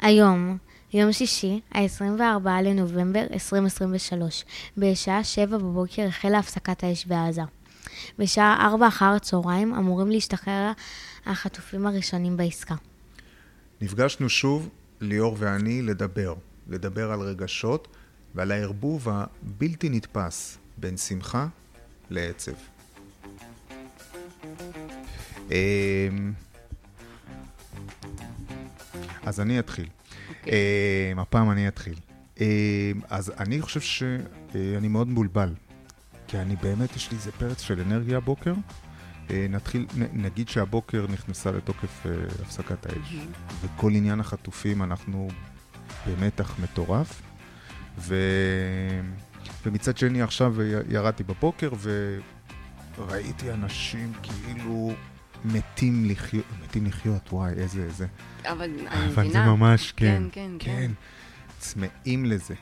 היום, יום שישי, ה-24 לנובמבר 2023, בשעה 7 בבוקר החלה הפסקת האש בעזה. בשעה 4 אחר הצהריים אמורים להשתחרר החטופים הראשונים בעסקה. נפגשנו שוב, ליאור ואני, לדבר. לדבר על רגשות ועל הערבוב הבלתי נתפס בין שמחה לעצב. אז אני אתחיל. Okay. אמ, הפעם אני אתחיל. אמ, אז אני חושב שאני מאוד מבולבל, כי אני באמת, יש לי איזה פרץ של אנרגיה הבוקר. אה, נתחיל, נגיד שהבוקר נכנסה לתוקף אה, הפסקת האש, mm-hmm. וכל עניין החטופים אנחנו במתח מטורף, ו... ומצד שני עכשיו ירדתי בבוקר וראיתי אנשים כאילו מתים לחיות, מתים לחיות, וואי, איזה, איזה. אבל אני מבינה. אבל זה ממש, כן, כן, כן. כן. צמאים לזה.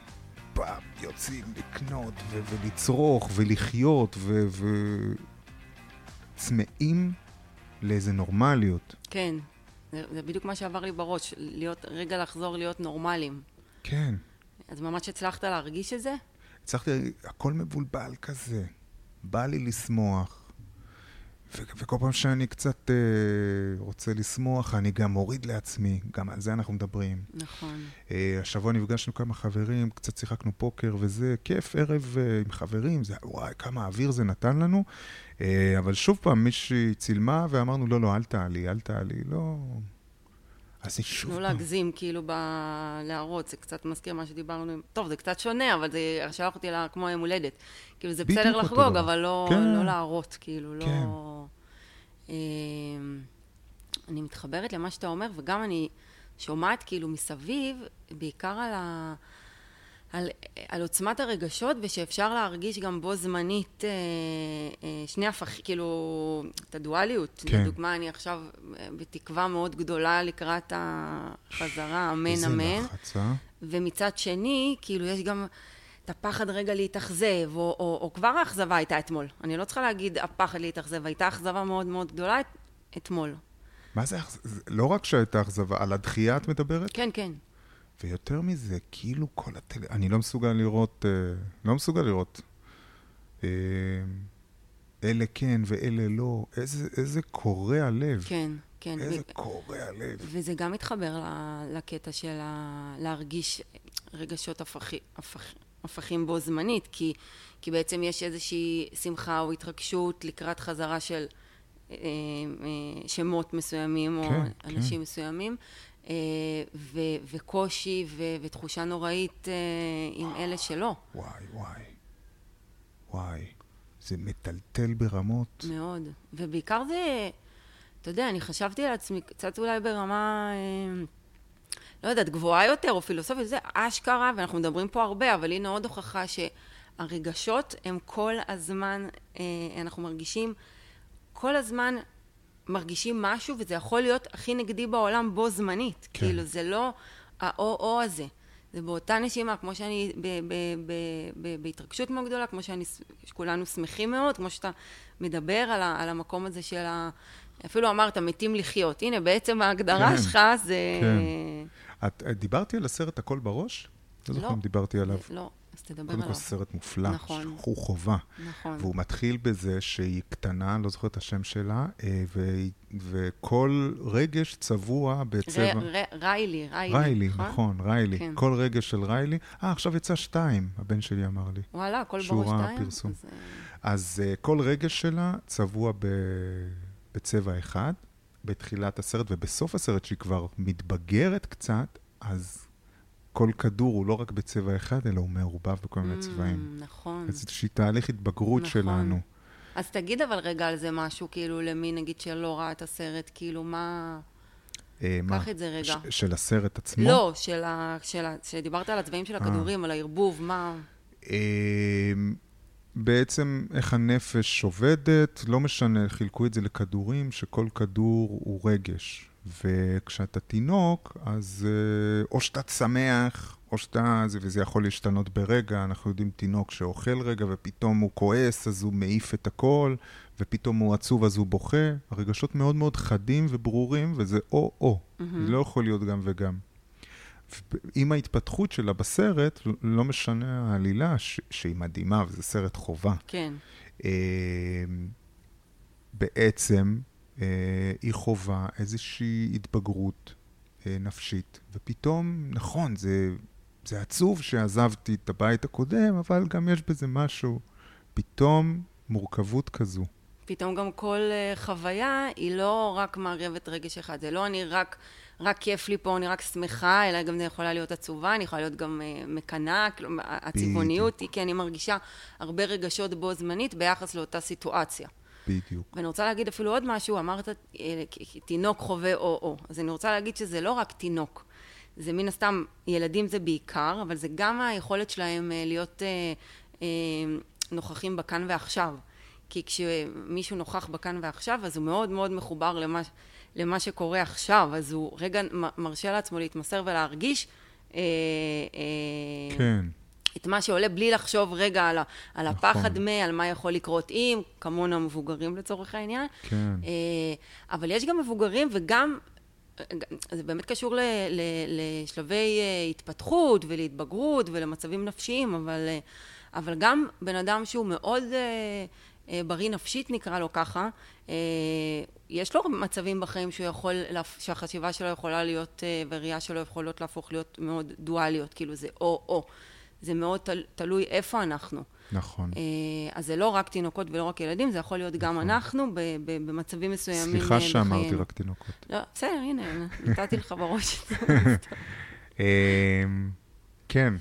פעם יוצאים לקנות ו- ולצרוך ולחיות וצמאים ו- לאיזה נורמליות. כן, זה, זה בדיוק מה שעבר לי בראש, להיות, רגע לחזור להיות נורמליים. כן. אז ממש הצלחת להרגיש את זה? הצלחתי, הכל מבולבל כזה. בא לי לשמוח, ו- וכל פעם שאני קצת uh, רוצה לשמוח, אני גם מוריד לעצמי, גם על זה אנחנו מדברים. נכון. Uh, השבוע נפגשנו כמה חברים, קצת שיחקנו פוקר וזה, כיף, ערב uh, עם חברים, זה, וואי, כמה אוויר זה נתן לנו. Uh, אבל שוב פעם, מישהי צילמה ואמרנו, לא, לא, אל תעלי, אל תעלי, לא... אז היא שוב לא להגזים כאילו בלהראות, זה קצת מזכיר מה שדיברנו, טוב, זה קצת שונה, אבל זה שלח אותי לה, כמו יום הולדת. כאילו, זה בסדר לחגוג, אבל לא, כן. לא להראות, כאילו, לא... כן. אמ, אני מתחברת למה שאתה אומר, וגם אני שומעת כאילו מסביב, בעיקר על ה... על, על עוצמת הרגשות ושאפשר להרגיש גם בו זמנית אה, אה, שני הפכים, כאילו, את הדואליות. כן. לדוגמה, אני עכשיו אה, בתקווה מאוד גדולה לקראת החזרה, אמן אמן. לחץ, אה? ומצד שני, כאילו, יש גם את הפחד רגע להתאכזב, או, או, או כבר האכזבה הייתה אתמול. אני לא צריכה להגיד הפחד להתאכזב, הייתה אכזבה מאוד מאוד גדולה את, אתמול. מה זה, לא רק שהייתה אכזבה, על הדחייה את מדברת? כן, כן. ויותר מזה, כאילו כל הטל... אני לא מסוגל לראות, אה, לא מסוגל לראות. אה, אלה כן ואלה לא. איזה, איזה קורע לב. כן, כן. איזה ו... קורע לב. וזה גם מתחבר לקטע של ה... להרגיש רגשות הפכים, הפכ... הפכים בו זמנית, כי, כי בעצם יש איזושהי שמחה או התרגשות לקראת חזרה של אה, אה, שמות מסוימים כן, או כן. אנשים כן. מסוימים. אה, ו- וקושי ו- ותחושה נוראית אה, עם אלה שלא. וואי, וואי. וואי. זה מטלטל ברמות. מאוד. ובעיקר זה, אתה יודע, אני חשבתי על עצמי קצת אולי ברמה, אה, לא יודעת, גבוהה יותר או פילוסופית, זה אשכרה, ואנחנו מדברים פה הרבה, אבל הנה עוד הוכחה שהרגשות הם כל הזמן, אנחנו מרגישים כל הזמן מרגישים משהו, וזה יכול להיות הכי נגדי בעולם בו זמנית. כן. כאילו, זה לא האו-או הזה. זה באותה נשימה, כמו שאני בהתרגשות מאוד גדולה, כמו שאני, שכולנו שמחים מאוד, כמו שאתה מדבר על, ה, על המקום הזה של ה... אפילו אמרת, מתים לחיות. הנה, בעצם ההגדרה כן, שלך זה... כן. את, את דיברתי על הסרט הכל בראש? לא זוכר אם דיברתי עליו. לא. אז תדבר עליו. קודם כל סרט מופלא, נכון. שכחו חובה. נכון. והוא מתחיל בזה שהיא קטנה, לא זוכר את השם שלה, אה, ו... וכל רגש צבוע בצבע... ר, ר, ריילי, ריילי. ריילי, נכון, נכון ריילי. כן. כל רגש של ריילי. אה, עכשיו יצא שתיים, הבן שלי אמר לי. וואלה, כל בראש שתיים? פרסום. אז, אז uh, כל רגש שלה צבוע ב... בצבע אחד, בתחילת הסרט, ובסוף הסרט, שהיא כבר מתבגרת קצת, אז כל כדור הוא לא רק בצבע אחד, אלא הוא מעורבב בכל מיני mm, צבעים. נכון. אז איזושהי תהליך התבגרות נכון. שלנו. אז תגיד אבל רגע על זה משהו, כאילו, למי נגיד שלא ראה את הסרט, כאילו, מה... אה, קח את זה רגע. ש- של הסרט עצמו? לא, של ה... של ה... שדיברת על הצבעים של אה. הכדורים, על הערבוב, מה... אה, בעצם איך הנפש עובדת, לא משנה, חילקו את זה לכדורים, שכל כדור הוא רגש. וכשאתה תינוק, אז אה, או שאתה שמח, או שאתה... וזה יכול להשתנות ברגע, אנחנו יודעים תינוק שאוכל רגע ופתאום הוא כועס, אז הוא מעיף את הכל, ופתאום הוא עצוב אז הוא בוכה. הרגשות מאוד מאוד חדים וברורים, וזה או-או. Mm-hmm. זה לא יכול להיות גם וגם. עם ההתפתחות שלה בסרט, לא משנה העלילה, ש- שהיא מדהימה, וזה סרט חובה. כן. אה, בעצם היא חווה איזושהי התבגרות אה, נפשית, ופתאום, נכון, זה, זה עצוב שעזבתי את הבית הקודם, אבל גם יש בזה משהו, פתאום מורכבות כזו. פתאום גם כל uh, חוויה היא לא רק מערבת רגש אחד, זה לא אני רק, רק כיף לי פה, אני רק שמחה, אלא גם זה יכולה להיות עצובה, אני יכולה להיות גם uh, מקנאה, כאילו, הצבעוניות היא, כי אני מרגישה הרבה רגשות בו זמנית ביחס לאותה סיטואציה. בדיוק. ואני רוצה להגיד אפילו עוד משהו, אמרת אה, תינוק חווה או-או. אז אני רוצה להגיד שזה לא רק תינוק. זה מן הסתם, ילדים זה בעיקר, אבל זה גם היכולת שלהם אה, להיות אה, אה, נוכחים בכאן ועכשיו. כי כשמישהו נוכח בכאן ועכשיו, אז הוא מאוד מאוד מחובר למה, למה שקורה עכשיו, אז הוא רגע מרשה לעצמו להתמסר ולהרגיש. אה, אה, כן. את מה שעולה בלי לחשוב רגע על, ה, על נכון. הפחד מ, על מה יכול לקרות אם, כמונו המבוגרים לצורך העניין. כן. אה, אבל יש גם מבוגרים וגם, זה באמת קשור ל, ל, לשלבי אה, התפתחות ולהתבגרות ולמצבים נפשיים, אבל, אה, אבל גם בן אדם שהוא מאוד בריא נפשית נקרא לו ככה, יש לו מצבים בחיים שהוא יכול, שהחשיבה שלו יכולה להיות, והראייה שלו יכולות להפוך להיות מאוד דואליות, כאילו זה או-או. זה מאוד תל, תלוי איפה אנחנו. נכון. אה, אז זה לא רק תינוקות ולא רק ילדים, זה יכול להיות נכון. גם אנחנו ב, ב, במצבים מסוימים סליחה אה, שאמרתי רק תינוקות. לא, בסדר, הנה, נתתי לך בראש את זה. אמ, כן.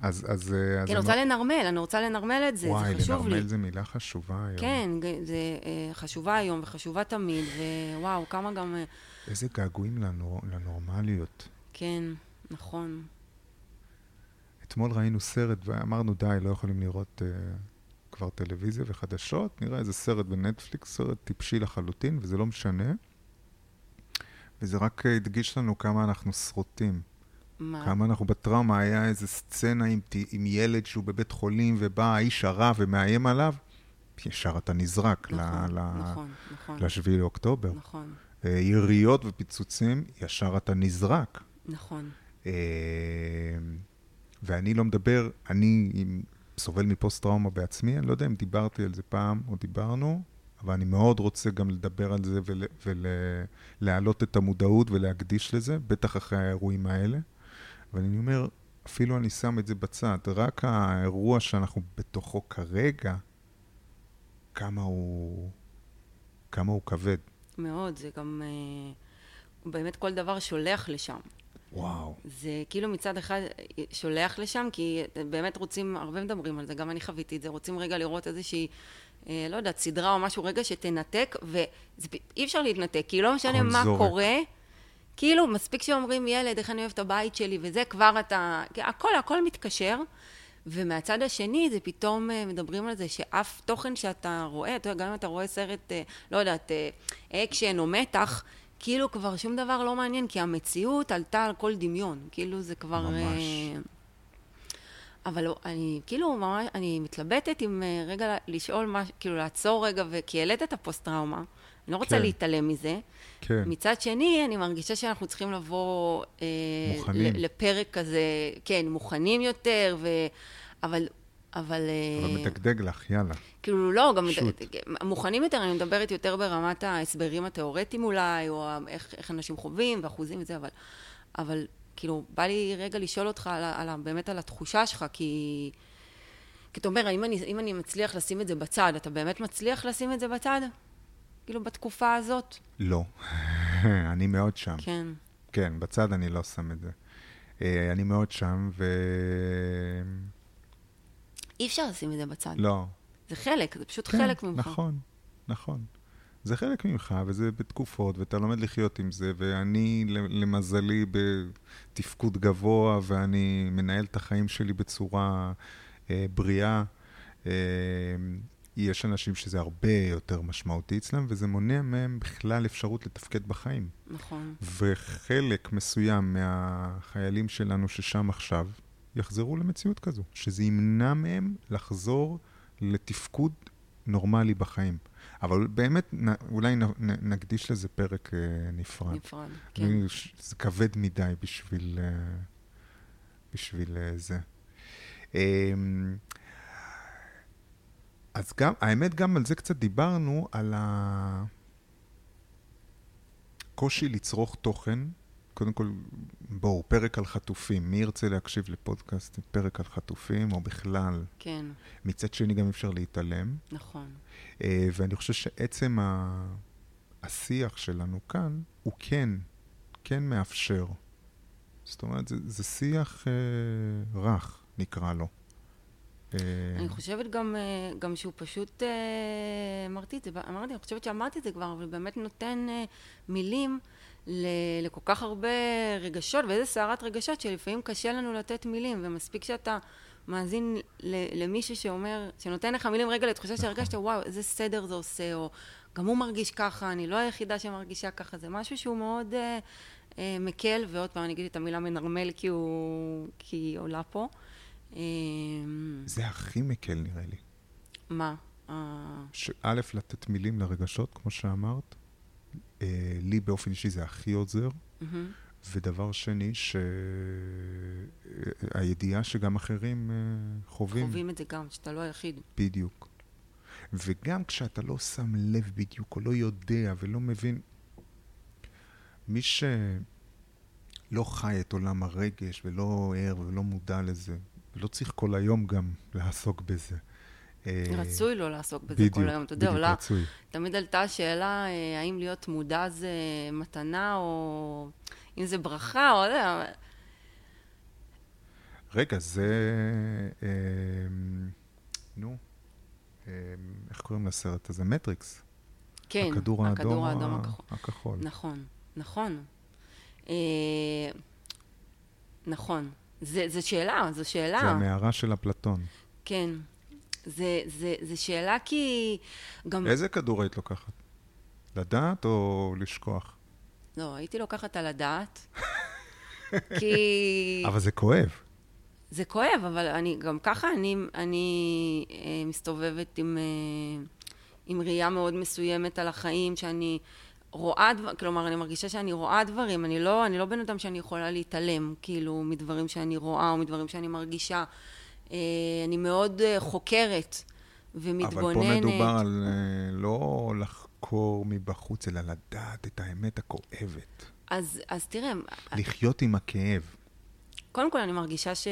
אז... אז כן, אני רוצה לנרמל, אני רוצה לנרמל את זה, וואי, זה חשוב לי. וואי, לנרמל זה מילה חשובה היום. כן, זה חשובה היום וחשובה תמיד, ווואו, כמה גם... איזה געגועים לנורמליות. כן, נכון. אתמול ראינו סרט ואמרנו, די, לא יכולים לראות uh, כבר טלוויזיה וחדשות, נראה איזה סרט בנטפליקס, סרט טיפשי לחלוטין, וזה לא משנה. וזה רק הדגיש לנו כמה אנחנו שרוטים. מה? כמה אנחנו בטראומה, היה איזה סצנה עם, עם ילד שהוא בבית חולים, ובא האיש הרע ומאיים עליו, ישר אתה נזרק נכון, ל, נכון, נכון. לשביעי לאוקטובר. נכון. Uh, יריות ופיצוצים, ישר אתה נזרק. נכון. ואני לא מדבר, אני סובל מפוסט-טראומה בעצמי, אני לא יודע אם דיברתי על זה פעם או דיברנו, אבל אני מאוד רוצה גם לדבר על זה ולהעלות ול, את המודעות ולהקדיש לזה, בטח אחרי האירועים האלה. אבל אני אומר, אפילו אני שם את זה בצד, רק האירוע שאנחנו בתוכו כרגע, כמה הוא, כמה הוא כבד. מאוד, זה גם, אה, באמת כל דבר שולח לשם. וואו. זה כאילו מצד אחד שולח לשם, כי באמת רוצים, הרבה מדברים על זה, גם אני חוויתי את זה, רוצים רגע לראות איזושהי, אה, לא יודעת, סדרה או משהו, רגע שתנתק, ואי אפשר להתנתק, כי לא משנה מה זורק. קורה, כאילו, מספיק שאומרים, ילד, איך אני אוהב את הבית שלי, וזה כבר אתה, הכל, הכל מתקשר. ומהצד השני, זה פתאום אה, מדברים על זה שאף תוכן שאתה רואה, אתה יודע, גם אם אתה רואה סרט, אה, לא יודעת, אקשן או מתח, כאילו כבר שום דבר לא מעניין, כי המציאות עלתה על כל דמיון. כאילו זה כבר... ממש. אה, אבל לא, אני כאילו ממש, אני מתלבטת עם אה, רגע לשאול מה, כאילו לעצור רגע, כי העלית את הפוסט-טראומה, אני לא רוצה כן. להתעלם מזה. כן. מצד שני, אני מרגישה שאנחנו צריכים לבוא... אה, מוכנים. לפרק כזה, כן, מוכנים יותר, ו... אבל אבל... אבל אה, מדגדג לך, יאללה. כאילו, לא, גם שוט. מוכנים יותר, אני מדברת יותר ברמת ההסברים התיאורטיים אולי, או איך, איך אנשים חווים, ואחוזים וזה, אבל, אבל כאילו, בא לי רגע לשאול אותך על, על, באמת על התחושה שלך, כי... כי אתה אומר, אם אני, אם אני מצליח לשים את זה בצד, אתה באמת מצליח לשים את זה בצד? כאילו, בתקופה הזאת? לא. אני מאוד שם. כן. כן, בצד אני לא שם את זה. אה, אני מאוד שם, ו... אי אפשר לשים את זה בצד. לא. זה חלק, זה פשוט כן, חלק ממך. נכון, נכון. זה חלק ממך, וזה בתקופות, ואתה לומד לחיות עם זה, ואני, למזלי, בתפקוד גבוה, ואני מנהל את החיים שלי בצורה אה, בריאה. אה, יש אנשים שזה הרבה יותר משמעותי אצלם, וזה מונע מהם בכלל אפשרות לתפקד בחיים. נכון. וחלק מסוים מהחיילים שלנו ששם עכשיו, יחזרו למציאות כזו, שזה ימנע מהם לחזור לתפקוד נורמלי בחיים. אבל באמת, נ, אולי נ, נ, נקדיש לזה פרק אה, נפרד. נפרד, כן. זה כבד מדי בשביל, אה, בשביל אה, זה. אה, אז גם, האמת, גם על זה קצת דיברנו, על הקושי לצרוך תוכן. קודם כל, בואו, פרק על חטופים. מי ירצה להקשיב לפודקאסט, פרק על חטופים, או בכלל? כן. מצד שני, גם אפשר להתעלם. נכון. Uh, ואני חושב שעצם ה... השיח שלנו כאן, הוא כן, כן מאפשר. זאת אומרת, זה, זה שיח uh, רך, נקרא לו. אה, אני חושבת גם, אה, גם שהוא פשוט, אה, אמרתי את זה, אמרתי, אני חושבת שאמרתי את זה כבר, אבל באמת נותן מילים לכל כך הרבה רגשות, ואיזה סערת רגשות שלפעמים קשה לנו לתת מילים, ומספיק שאתה מאזין למישהו שאומר, שנותן לך מילים רגע לתחושה שהרגשת, נכון. וואו, איזה סדר זה עושה, או גם הוא מרגיש ככה, אני לא היחידה שמרגישה ככה, זה משהו שהוא מאוד אה, אה, מקל, ועוד פעם אני אגיד את המילה מנרמל כי, הוא, כי היא עולה פה. אמ, זה הכי מקל נראה לי. מה? שא', לתת מילים לרגשות, כמו שאמרת. אה, לי באופן אישי זה הכי עוזר. ודבר שני, שהידיעה שגם אחרים אה, חווים. חווים את זה גם, שאתה לא היחיד. בדיוק. וגם כשאתה לא שם לב בדיוק, או לא יודע ולא מבין, מי שלא חי את עולם הרגש ולא ער ולא מודע לזה, לא צריך כל היום גם לעסוק בזה. אה, רצוי לא לעסוק בזה בדיוק, כל היום. אתה יודע, עולה, רצוי. תמיד עלתה השאלה אה, האם להיות מודע זה מתנה או אם זה ברכה או... לא רגע, זה... אה, נו, אה, איך קוראים לסרט הזה? מטריקס. כן, הכדור האדום, הכדור האדום הכחול. הכחול. נכון, נכון. אה, נכון. זו שאלה, זו שאלה. זה המערה של אפלטון. כן. זו שאלה כי גם... איזה כדור היית לוקחת? לדעת או לשכוח? לא, הייתי לוקחת על הדעת. כי... אבל זה כואב. זה כואב, אבל אני, גם ככה אני, אני אה, מסתובבת עם, אה, עם ראייה מאוד מסוימת על החיים, שאני רואה דברים, כלומר, אני מרגישה שאני רואה דברים, אני לא, אני לא בן אדם שאני יכולה להתעלם, כאילו, מדברים שאני רואה או מדברים שאני מרגישה. אה, אני מאוד אה, חוקרת ומתבוננת. אבל פה מדובר על אה, לא לחקור מבחוץ, אלא לדעת את האמת הכואבת. אז, אז תראה... לחיות עם הכאב. קודם כל, אני מרגישה ש...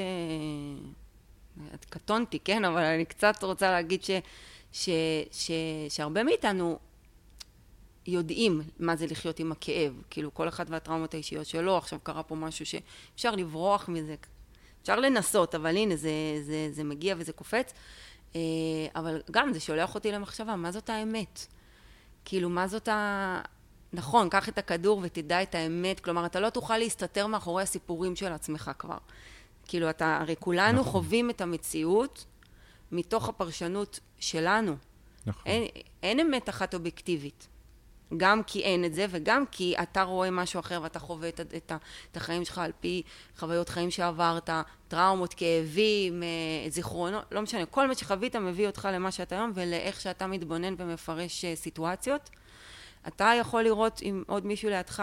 קטונתי, כן? אבל אני קצת רוצה להגיד ש... ש... ש... שהרבה מאיתנו יודעים מה זה לחיות עם הכאב. כאילו, כל אחד והטראומות האישיות שלו, עכשיו קרה פה משהו שאפשר לברוח מזה. אפשר לנסות, אבל הנה, זה, זה, זה מגיע וזה קופץ. אה, אבל גם, זה שולח אותי למחשבה, מה זאת האמת? כאילו, מה זאת ה... נכון, קח את הכדור ותדע את האמת. כלומר, אתה לא תוכל להסתתר מאחורי הסיפורים של עצמך כבר. כאילו, אתה, הרי כולנו נכון. חווים את המציאות מתוך הפרשנות שלנו. נכון. אין, אין אמת אחת אובייקטיבית. גם כי אין את זה, וגם כי אתה רואה משהו אחר ואתה חווה את, את, את החיים שלך על פי חוויות חיים שעברת, טראומות, כאבים, אה, זיכרונות, לא משנה, כל מה שחווית מביא אותך למה שאתה היום ולאיך שאתה מתבונן ומפרש אה, סיטואציות. אתה יכול לראות עם עוד מישהו לידך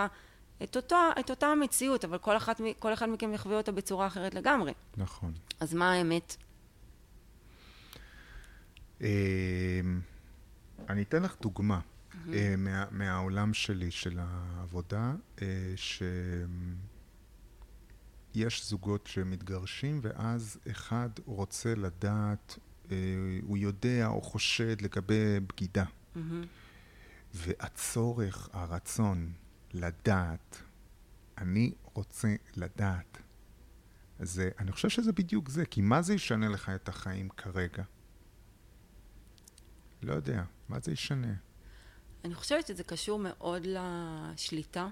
את, אותו, את אותה המציאות, אבל כל, אחת, כל אחד מכם יחווה אותה בצורה אחרת לגמרי. נכון. אז מה האמת? אמ, אני אתן לך דוגמה. אה, מה, מהעולם שלי, של העבודה, אה, שיש זוגות שמתגרשים, ואז אחד רוצה לדעת, אה, הוא יודע או חושד לגבי בגידה. והצורך, הרצון לדעת, אני רוצה לדעת. זה, אני חושב שזה בדיוק זה, כי מה זה ישנה לך את החיים כרגע? לא יודע, מה זה ישנה? אני חושבת שזה קשור מאוד לשליטה.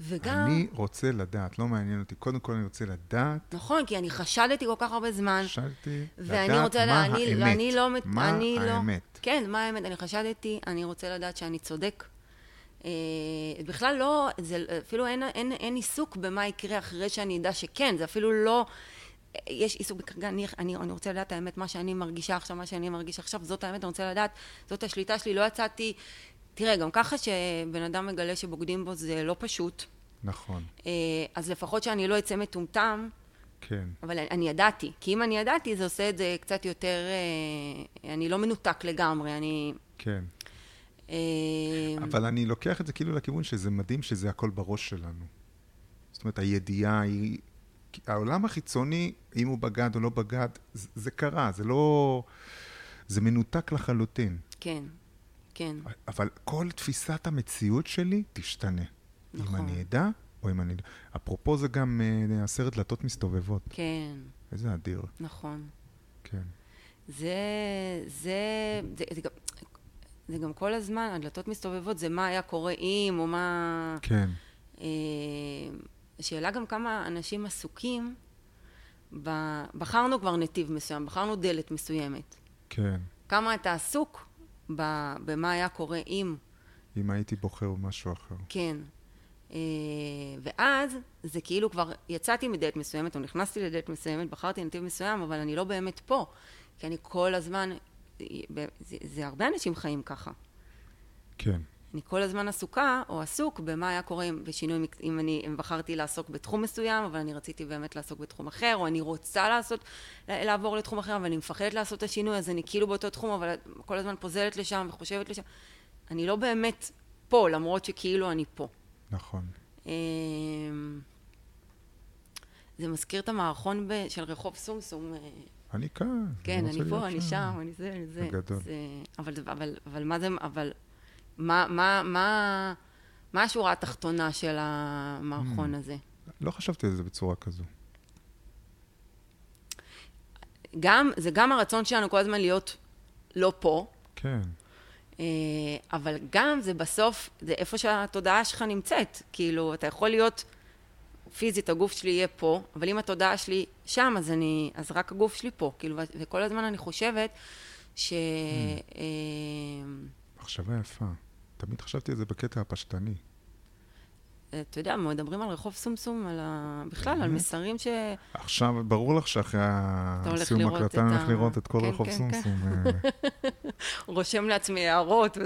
וגם... אני רוצה לדעת, לא מעניין אותי. קודם כל אני רוצה לדעת. נכון, כי אני חשדתי כל כך הרבה זמן. חשדתי לדעת מה אני, האמת. ואני לא, מה אני לא- האמת. לא, כן, מה האמת. אני חשדתי, אני רוצה לדעת שאני צודק. אה, בכלל לא, זה אפילו אין, אין, אין עיסוק במה יקרה אחרי שאני אדע שכן, זה אפילו לא... יש עיסוק בקרגה, אני, אני, אני רוצה לדעת האמת, מה שאני מרגישה עכשיו, מה שאני מרגיש עכשיו, זאת האמת, אני רוצה לדעת, זאת השליטה שלי, לא יצאתי... תראה, גם ככה שבן אדם מגלה שבוגדים בו זה לא פשוט. נכון. אה, אז לפחות שאני לא אצא מטומטם, כן. אבל אני ידעתי. כי אם אני ידעתי, זה עושה את זה קצת יותר... אה, אני לא מנותק לגמרי, אני... כן. אה, אבל אני לוקח את זה כאילו לכיוון שזה מדהים שזה הכל בראש שלנו. זאת אומרת, הידיעה היא... העולם החיצוני, אם הוא בגד או לא בגד, זה, זה קרה, זה לא... זה מנותק לחלוטין. כן, כן. אבל כל תפיסת המציאות שלי תשתנה. נכון. אם אני אדע, או אם אני... אפרופו זה גם uh, הסרט דלתות מסתובבות. כן, איזה אדיר. נכון. כן. זה, זה, זה, זה, גם, זה גם כל הזמן, הדלתות מסתובבות, זה מה היה קורה אם, או מה... כן. אה, השאלה גם כמה אנשים עסוקים, ב... בחרנו כבר נתיב מסוים, בחרנו דלת מסוימת. כן. כמה אתה עסוק ב... במה היה קורה אם, אם הייתי בוחר משהו אחר. כן. אה, ואז זה כאילו כבר יצאתי מדלת מסוימת, או נכנסתי לדלת מסוימת, בחרתי נתיב מסוים, אבל אני לא באמת פה. כי אני כל הזמן, זה, זה הרבה אנשים חיים ככה. כן. אני כל הזמן עסוקה, או עסוק, במה היה קורה אם בשינוי, אם אני אם בחרתי לעסוק בתחום מסוים, אבל אני רציתי באמת לעסוק בתחום אחר, או אני רוצה לעשות, לעבור לתחום אחר, אבל אני מפחדת לעשות את השינוי, אז אני כאילו באותו תחום, אבל כל הזמן פוזלת לשם וחושבת לשם. אני לא באמת פה, למרות שכאילו אני פה. נכון. אמ, זה מזכיר את המערכון ב- של רחוב סומסום. אה, אני כאן. כן, רוצה אני פה, להיות אני שם, אני זה, אני זה. בגדול. זה, אבל, אבל, אבל מה זה, אבל מה, מה, מה, מה השורה התחתונה של המערכון Hmm. הזה? לא חשבתי על זה בצורה כזו. גם, זה גם הרצון שלנו כל הזמן להיות לא פה, כן. אה, אבל גם זה בסוף, זה איפה שהתודעה שלך נמצאת. כאילו, אתה יכול להיות פיזית, הגוף שלי יהיה פה, אבל אם התודעה שלי שם, אז אני, אז רק הגוף שלי פה. כאילו, וכל הזמן אני חושבת ש... אה, מחשבה יפה. תמיד חשבתי על זה בקטע הפשטני. אתה יודע, מדברים על רחוב סומסום, על ה... בכלל, על? מסרים ש... עכשיו, ברור לך שאחרי הסיום את אני הולך לראות את כל כן, רחוב כן, סומסום. אה, רושם לעצמי הערות.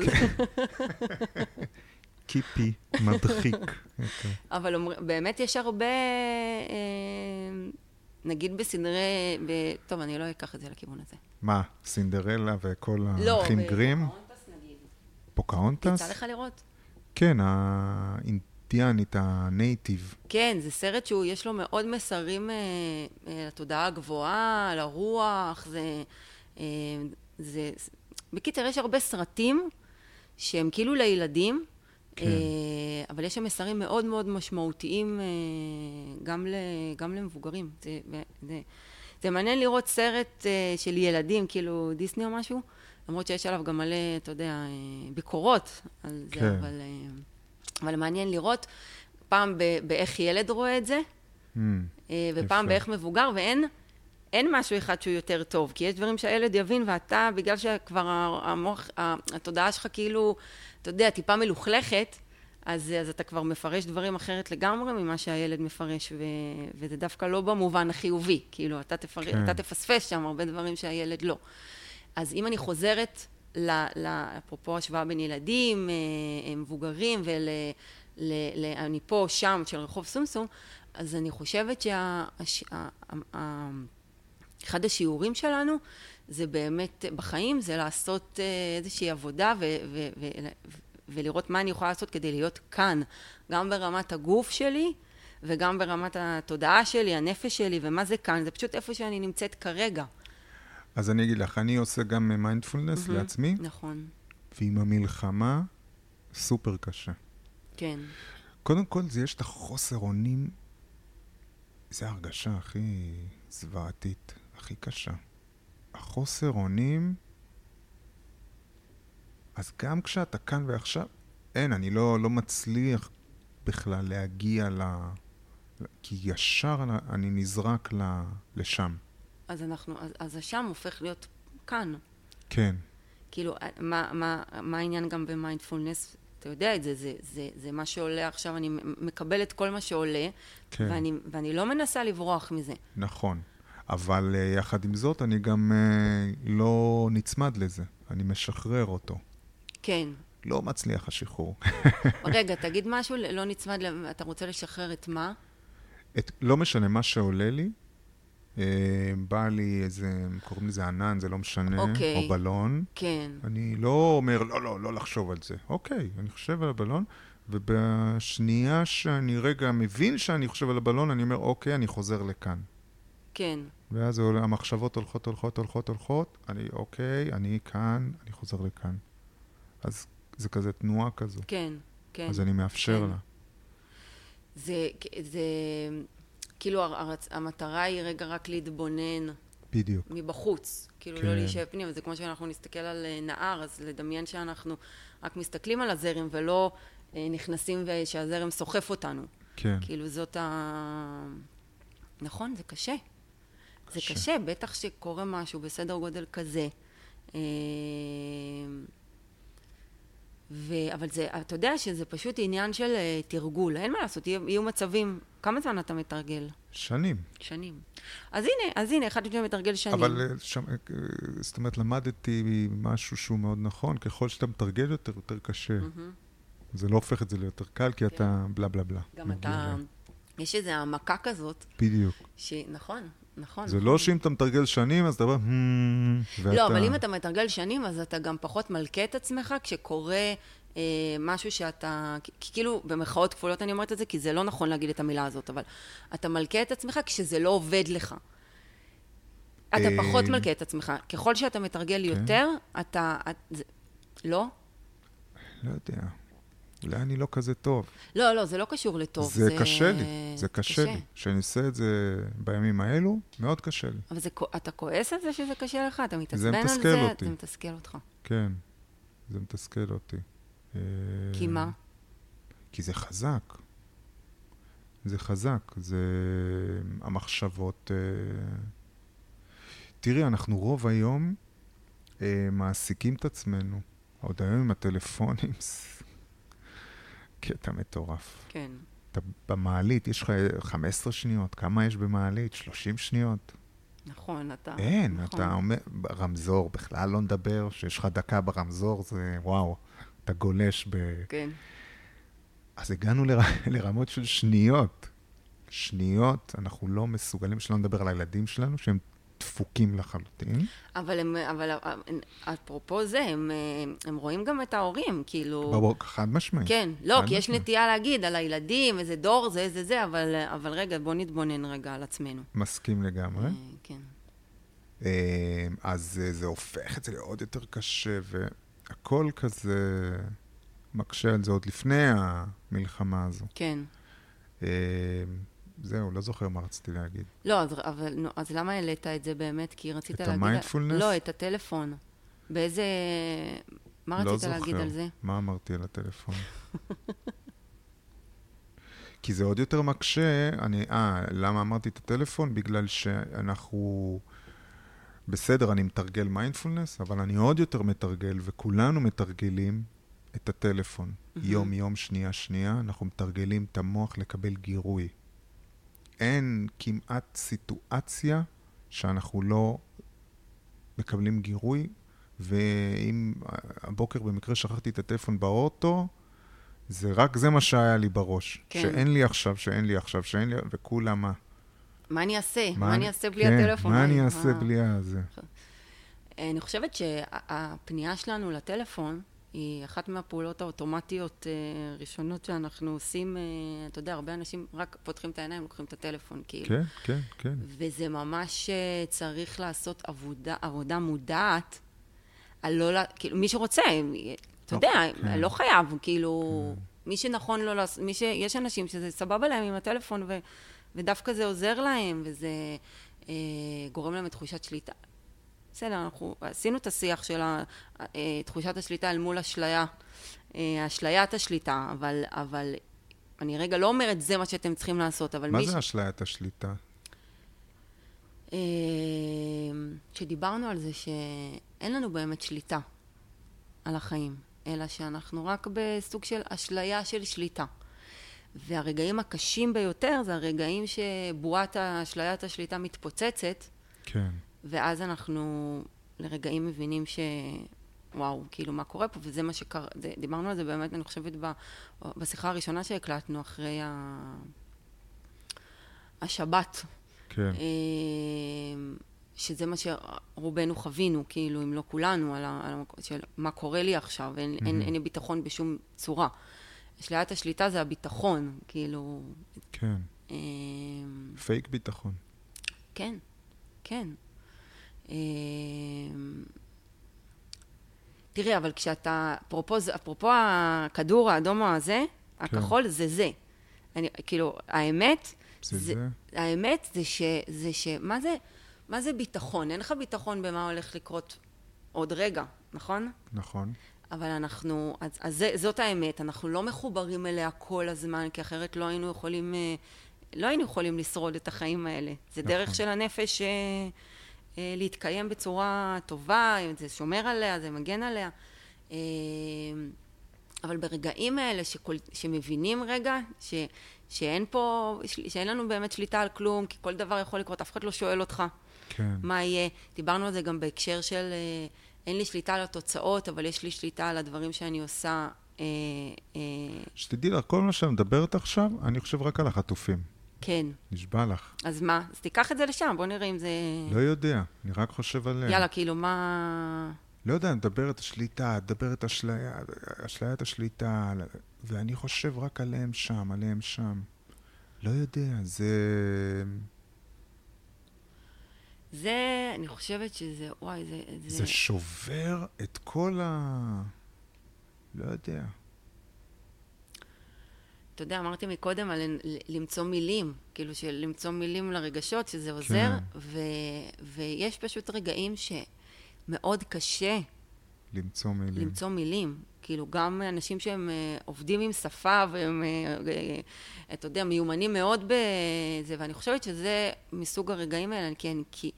קיפי, מדחיק. אוקיי. אבל באמת יש הרבה, אה, נגיד בסדרי. טוב, אני לא אקח את זה לכיוון הזה. מה, סינדרלה וכל לא, האחים גרים? נגיד. פוקהונטס? יצא לך לראות? כן, האינדיאנית, הנייטיב. כן, זה סרט שהוא, יש לו מאוד מסרים אה, אה, לתודעה הגבוהה, לרוח, זה... אה, זה... בקיצר, יש הרבה סרטים שהם כאילו לילדים, כן. אה, אבל יש שם מסרים מאוד מאוד משמעותיים אה, גם, ל, גם למבוגרים. זה, זה, זה מעניין לראות סרט אה, של ילדים, כאילו דיסני או משהו, למרות שיש עליו גם מלא, אתה יודע, אה, ביקורות על זה, כן. אבל, אה, אבל מעניין לראות פעם באיך ילד רואה את זה, Hmm, אה, ופעם יפה. באיך מבוגר, ואין אין משהו אחד שהוא יותר טוב, כי יש דברים שהילד יבין, ואתה, בגלל שכבר המוח, התודעה שלך כאילו, אתה יודע, טיפה מלוכלכת, אז, אז אתה כבר מפרש דברים אחרת לגמרי ממה שהילד מפרש, ו, וזה דווקא לא במובן החיובי, כאילו, אתה, תפר, כן. אתה תפספס שם הרבה דברים שהילד לא. אז אם אני חוזרת, אפרופו השוואה בין ילדים, אה, מבוגרים, ול... ל, ל, אני פה, שם, של רחוב סומסום, אז אני חושבת שה... הש, ה, ה, ה, אחד השיעורים שלנו זה באמת בחיים, זה לעשות אה, איזושהי עבודה ו, ו, ו, ו, ולראות מה אני יכולה לעשות כדי להיות כאן, גם ברמת הגוף שלי וגם ברמת התודעה שלי, הנפש שלי, ומה זה כאן, זה פשוט איפה שאני נמצאת כרגע. אז אני אגיד לך, אני עושה גם מיינדפולנס מהמם. לעצמי, נכון, ועם המלחמה, סופר קשה. כן. קודם כל, זה יש את החוסר אונים, זו ההרגשה הכי זוועתית, הכי קשה. החוסר אונים, אז גם כשאתה כאן ועכשיו, אין, אני לא, לא מצליח בכלל להגיע ל... כי ישר אני נזרק ל... לשם. אז אנחנו, אז, אז השם הופך להיות כאן. כן, כאילו, מה, מה, מה העניין גם במיינדפולנס? אתה יודע את זה, זה, זה, זה מה שעולה עכשיו, אני מקבלת כל מה שעולה, כן. ואני, ואני לא מנסה לברוח מזה. נכון. אבל אה, יחד עם זאת, אני גם אה, לא נצמד לזה, אני משחרר אותו. כן. לא מצליח השחרור. רגע, תגיד משהו, לא נצמד, אתה רוצה לשחרר את מה? את, לא משנה מה שעולה לי, אה, בא לי איזה, קוראים לזה ענן, זה לא משנה, אוקיי. או בלון. כן. אני לא אומר, לא, לא, לא לחשוב על זה. אוקיי, אני חושב על הבלון, ובשנייה שאני רגע מבין שאני חושב על הבלון, אני אומר, אוקיי, אני חוזר לכאן. כן. ואז המחשבות הולכות, הולכות, הולכות, הולכות, אני, אוקיי, אני כאן, אני חוזר לכאן. אז זה כזה תנועה כזו. כן, כן. אז אני מאפשר כן. לה. זה, זה, כאילו הרצ... המטרה היא רגע רק להתבונן בדיוק. מבחוץ, כאילו כן. לא להישאר פנימה, זה כמו שאנחנו נסתכל על אה, נהר, אז לדמיין שאנחנו רק מסתכלים על הזרם ולא אה, נכנסים ושהזרם סוחף אותנו. כן. כאילו זאת ה... נכון, זה קשה. זה קשה. קשה, בטח שקורה משהו בסדר גודל כזה. ו... אבל זה, אתה יודע שזה פשוט עניין של אה, תרגול, אין מה לעשות, יהיו, יהיו מצבים, כמה זמן אתה מתרגל? שנים. שנים. אז הנה, אז הנה, אחד לפני מתרגל שנים. אבל אה, שם, אה, זאת אומרת, למדתי משהו שהוא מאוד נכון, ככל שאתה מתרגל יותר, יותר קשה. מהמם. זה לא הופך את זה ליותר קל, כי אתה בלה בלה בלה. גם אתה, ל- יש איזו העמקה כזאת, בדיוק. שנכון, נכון. זה נכון. לא שאם אתה מתרגל שנים, אז אתה אומר, "Hmm", ואתה... לא, אבל אם אתה מתרגל שנים, אז אתה גם פחות מלכה את עצמך כשקורה אה, משהו שאתה, כאילו, במרכאות כפולות אני אומרת את זה, כי זה לא נכון להגיד את המילה הזאת, אבל אתה מלכה את עצמך כשזה לא עובד לך. אתה אה, פחות מלכה את עצמך. ככל שאתה מתרגל כן. יותר, אתה... לא? לא יודע. אולי אני לא כזה טוב. לא, לא, זה לא קשור לטוב. זה קשה לי, זה קשה לי. כשאני עושה את זה בימים האלו, מאוד קשה לי. אבל זה, אתה כועס על זה שזה קשה לך? אתה מתעצבן על מתסכל זה? אותי. זה מתסכל אותך. כן, זה מתסכל אותי. אה, כי מה? כי זה חזק. זה חזק, זה המחשבות... אה, תראי, אנחנו רוב היום אה, מעסיקים את עצמנו. עוד היום עם הטלפונים, זה קטע מטורף. כן. אתה במעלית, יש לך 15 שניות, כמה יש במעלית? 30 שניות? נכון, אתה... אין, נכון. אתה אומר, רמזור, בכלל לא נדבר, שיש לך דקה ברמזור, זה וואו, אתה גולש ב... כן. אז הגענו לר... לרמות של שניות. שניות, אנחנו לא מסוגלים, שלא נדבר על הילדים שלנו, שהם דפוקים לחלוטין. אבל הם, אבל הם- אפרופו זה, הם, הם רואים גם את ההורים, כאילו... ברור, חד משמעית. כן, לא, כי יש. נטייה להגיד על הילדים, איזה דור זה, איזה זה, אבל, אבל רגע, בוא נתבונן רגע על עצמנו. מסכים לגמרי. אה, כן. אה, אז אה, זה הופך את זה לעוד יותר קשה, והכל כזה מקשה על זה עוד לפני המלחמה הזו. כן. זהו, לא זוכר מה רציתי להגיד. לא, אז, אבל, נו, אז למה העלית את זה באמת? כי רצית את להגיד... המיינדפולנס? לא, את הטלפון. באיזה... מה לא רצית זוכר. להגיד על זה? מה אמרתי על הטלפון? כי זה עוד יותר מקשה, אני, אה, למה אמרתי את הטלפון? בגלל שאנחנו, בסדר, אני מתרגל מיינדפולנס, אבל אני עוד יותר מתרגל, וכולנו מתרגלים את הטלפון. יום, יום, שנייה, שנייה, אנחנו מתרגלים את המוח לקבל גירוי. אין כמעט סיטואציה שאנחנו לא מקבלים גירוי, ואם הבוקר במקרה שכחתי את הטלפון באוטו, זה רק זה מה שהיה לי בראש. כן. שאין לי עכשיו, שאין לי עכשיו, שאין לי, וכולם מה? מה אני אעשה? מה אני אעשה בלי כן, הטלפון? מה אה, אני אעשה אה. בלי הזה? אני חושבת שהפנייה שלנו לטלפון היא אחת מהפעולות האוטומטיות אה, ראשונות שאנחנו עושים, אה, אתה יודע, הרבה אנשים רק פותחים את העיניים, לוקחים את הטלפון, כאילו. כן, כן, כן. וזה ממש אה, צריך לעשות עבודה, עבודה מודעת, על לא, כאילו, מי שרוצה, אתה יודע, כן. לא חייב, כאילו, מי שנכון לו לעשות, מי ש... יש אנשים שזה סבבה להם עם הטלפון, ו... ודווקא זה עוזר להם, וזה אה, גורם להם לתחושת שליטה. בסדר, אנחנו עשינו את השיח של אה, תחושת השליטה אל מול אשליה, אה, אשליית השליטה, אבל, אבל אני רגע לא אומרת זה מה שאתם צריכים לעשות, אבל מה מי... זה אשליית השליטה? אה, שדיברנו על זה שאין לנו באמת שליטה על החיים, אלא שאנחנו רק בסוג של אשליה של שליטה. והרגעים הקשים ביותר זה הרגעים שבועת אשליית השליטה מתפוצצת, כן. ואז אנחנו לרגעים מבינים ש... וואו, כאילו, מה קורה פה? וזה מה שקרה, דיברנו על זה באמת, אני חושבת, ב, בשיחה הראשונה שהקלטנו אחרי ה... השבת. כן. אמ, שזה מה שרובנו חווינו, כאילו, אם לא כולנו, על, ה, על המקום של מה קורה לי עכשיו, אין, mm-hmm. אין, אין לי ביטחון בשום צורה. אשליית השליטה זה הביטחון, כאילו... כן. אמ, פייק ביטחון. כן, כן. אמ, תראי, אבל כשאתה, אפרופו, זה- אפרופו הכדור האדום הזה, הכחול זה זה. אני, כאילו, האמת, זה זה? האמת זה ש... זה ש... מה זה, מה זה ביטחון? אין לך ביטחון במה הולך לקרות עוד רגע, נכון? נכון. אבל אנחנו, אז, אז זה, זאת האמת, אנחנו לא מחוברים אליה כל הזמן, כי אחרת לא היינו יכולים, אה, לא היינו יכולים לשרוד את החיים האלה. זה נכון. דרך של הנפש אה, להתקיים בצורה טובה, זה שומר עליה, זה מגן עליה. אה, אבל ברגעים האלה שכל, שמבינים רגע, ש, שאין פה, שאין לנו באמת שליטה על כלום, כי כל דבר יכול לקרות, אף אחד לא שואל אותך. כן. מה יהיה. דיברנו על זה גם בהקשר של אה, אין לי שליטה על התוצאות, אבל יש לי שליטה על הדברים שאני עושה. אה, אה, שתדעי לך, כל מה שאת מדברת עכשיו, אני חושב רק על החטופים. כן. נשבע לך. אז מה? אז תיקח את זה לשם, בוא נראה אם זה... לא יודע, אני רק חושב עליהם. יאללה, כאילו, מה... לא יודע, אני מדבר את השליטה, מדבר את אשליה, אשליית השליטה, ואני חושב רק עליהם שם, עליהם שם. לא יודע, זה... זה, אני חושבת שזה, וואי, זה... זה, זה שובר את כל ה... לא יודע. אתה יודע, אמרתי מקודם על למצוא מילים, כאילו של למצוא מילים לרגשות, שזה עוזר, כן. ו, ויש פשוט רגעים שמאוד קשה למצוא מילים. למצוא מילים. כאילו, גם אנשים שהם אה, עובדים עם שפה והם, אה, אתה יודע, מיומנים מאוד בזה, ואני חושבת שזה מסוג הרגעים האלה, כי, אני, כי,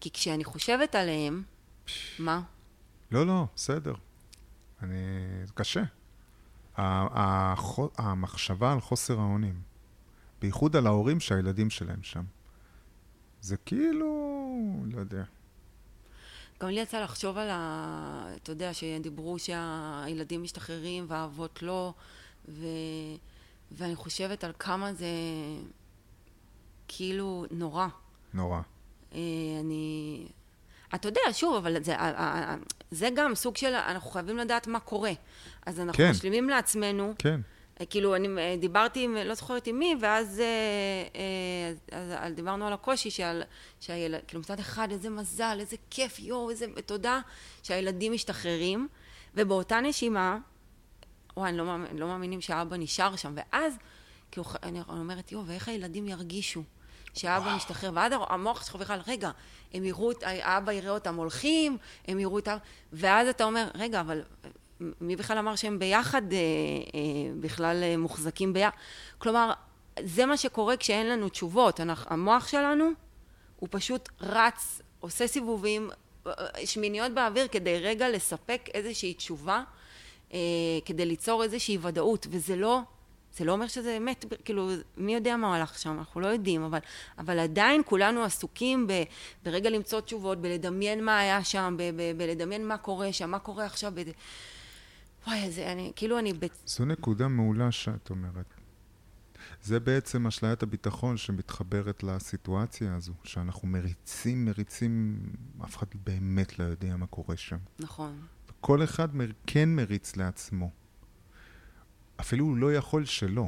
כי כשאני חושבת עליהם, מה? לא, לא, בסדר. אני... זה קשה. המחשבה על חוסר האונים, בייחוד על ההורים שהילדים שלהם שם, זה כאילו... לא יודע. גם לי יצא לחשוב על ה... אתה יודע, שדיברו שהילדים משתחררים והאבות לא, ו... ואני חושבת על כמה זה כאילו נורא. נורא. אה, אני... אתה יודע, שוב, אבל זה, זה גם סוג של, אנחנו חייבים לדעת מה קורה. אז אנחנו כן. משלימים לעצמנו, כן. אה, כאילו, אני אה, דיברתי עם, לא זוכרת עם מי, ואז אה, אה, אז, אז דיברנו על הקושי, שעל, שהילד, כאילו, מצד אחד, איזה מזל, איזה כיף, יואו, איזה תודה, שהילדים משתחררים, ובאותה נשימה, וואי, אני לא, מאמין- לא מאמינים שהאבא נשאר שם, ואז, כאילו, אני אומרת, יואו, ואיך הילדים ירגישו שהאבא משתחרר, ואז המוח שלך בכלל, רגע, הם יראו, את- האבא יראה אותם הולכים, הם יראו את האבא, ואז אתה אומר, רגע, אבל מי בכלל אמר שהם ביחד אה, אה, בכלל אה, מוחזקים ביחד? כלומר, זה מה שקורה כשאין לנו תשובות. אנחנו, המוח שלנו, הוא פשוט רץ, עושה סיבובים, אה, אה, שמיניות באוויר, כדי רגע לספק איזושהי תשובה, אה, כדי ליצור איזושהי ודאות, וזה לא... זה לא אומר שזה אמת, כאילו, מי יודע מה הלך שם, אנחנו לא יודעים, אבל, אבל עדיין כולנו עסוקים ב, ברגע למצוא תשובות, בלדמיין מה היה שם, ב, ב, בלדמיין מה קורה שם, מה קורה עכשיו. ב... וואי, זה, אני, כאילו אני... ב... זו נקודה מעולה שאת אומרת. זה בעצם אשליית הביטחון שמתחברת לסיטואציה הזו, שאנחנו מריצים, מריצים, אף אחד באמת לא יודע מה קורה שם. נכון. כל אחד מר- כן מריץ לעצמו. אפילו הוא לא יכול שלא.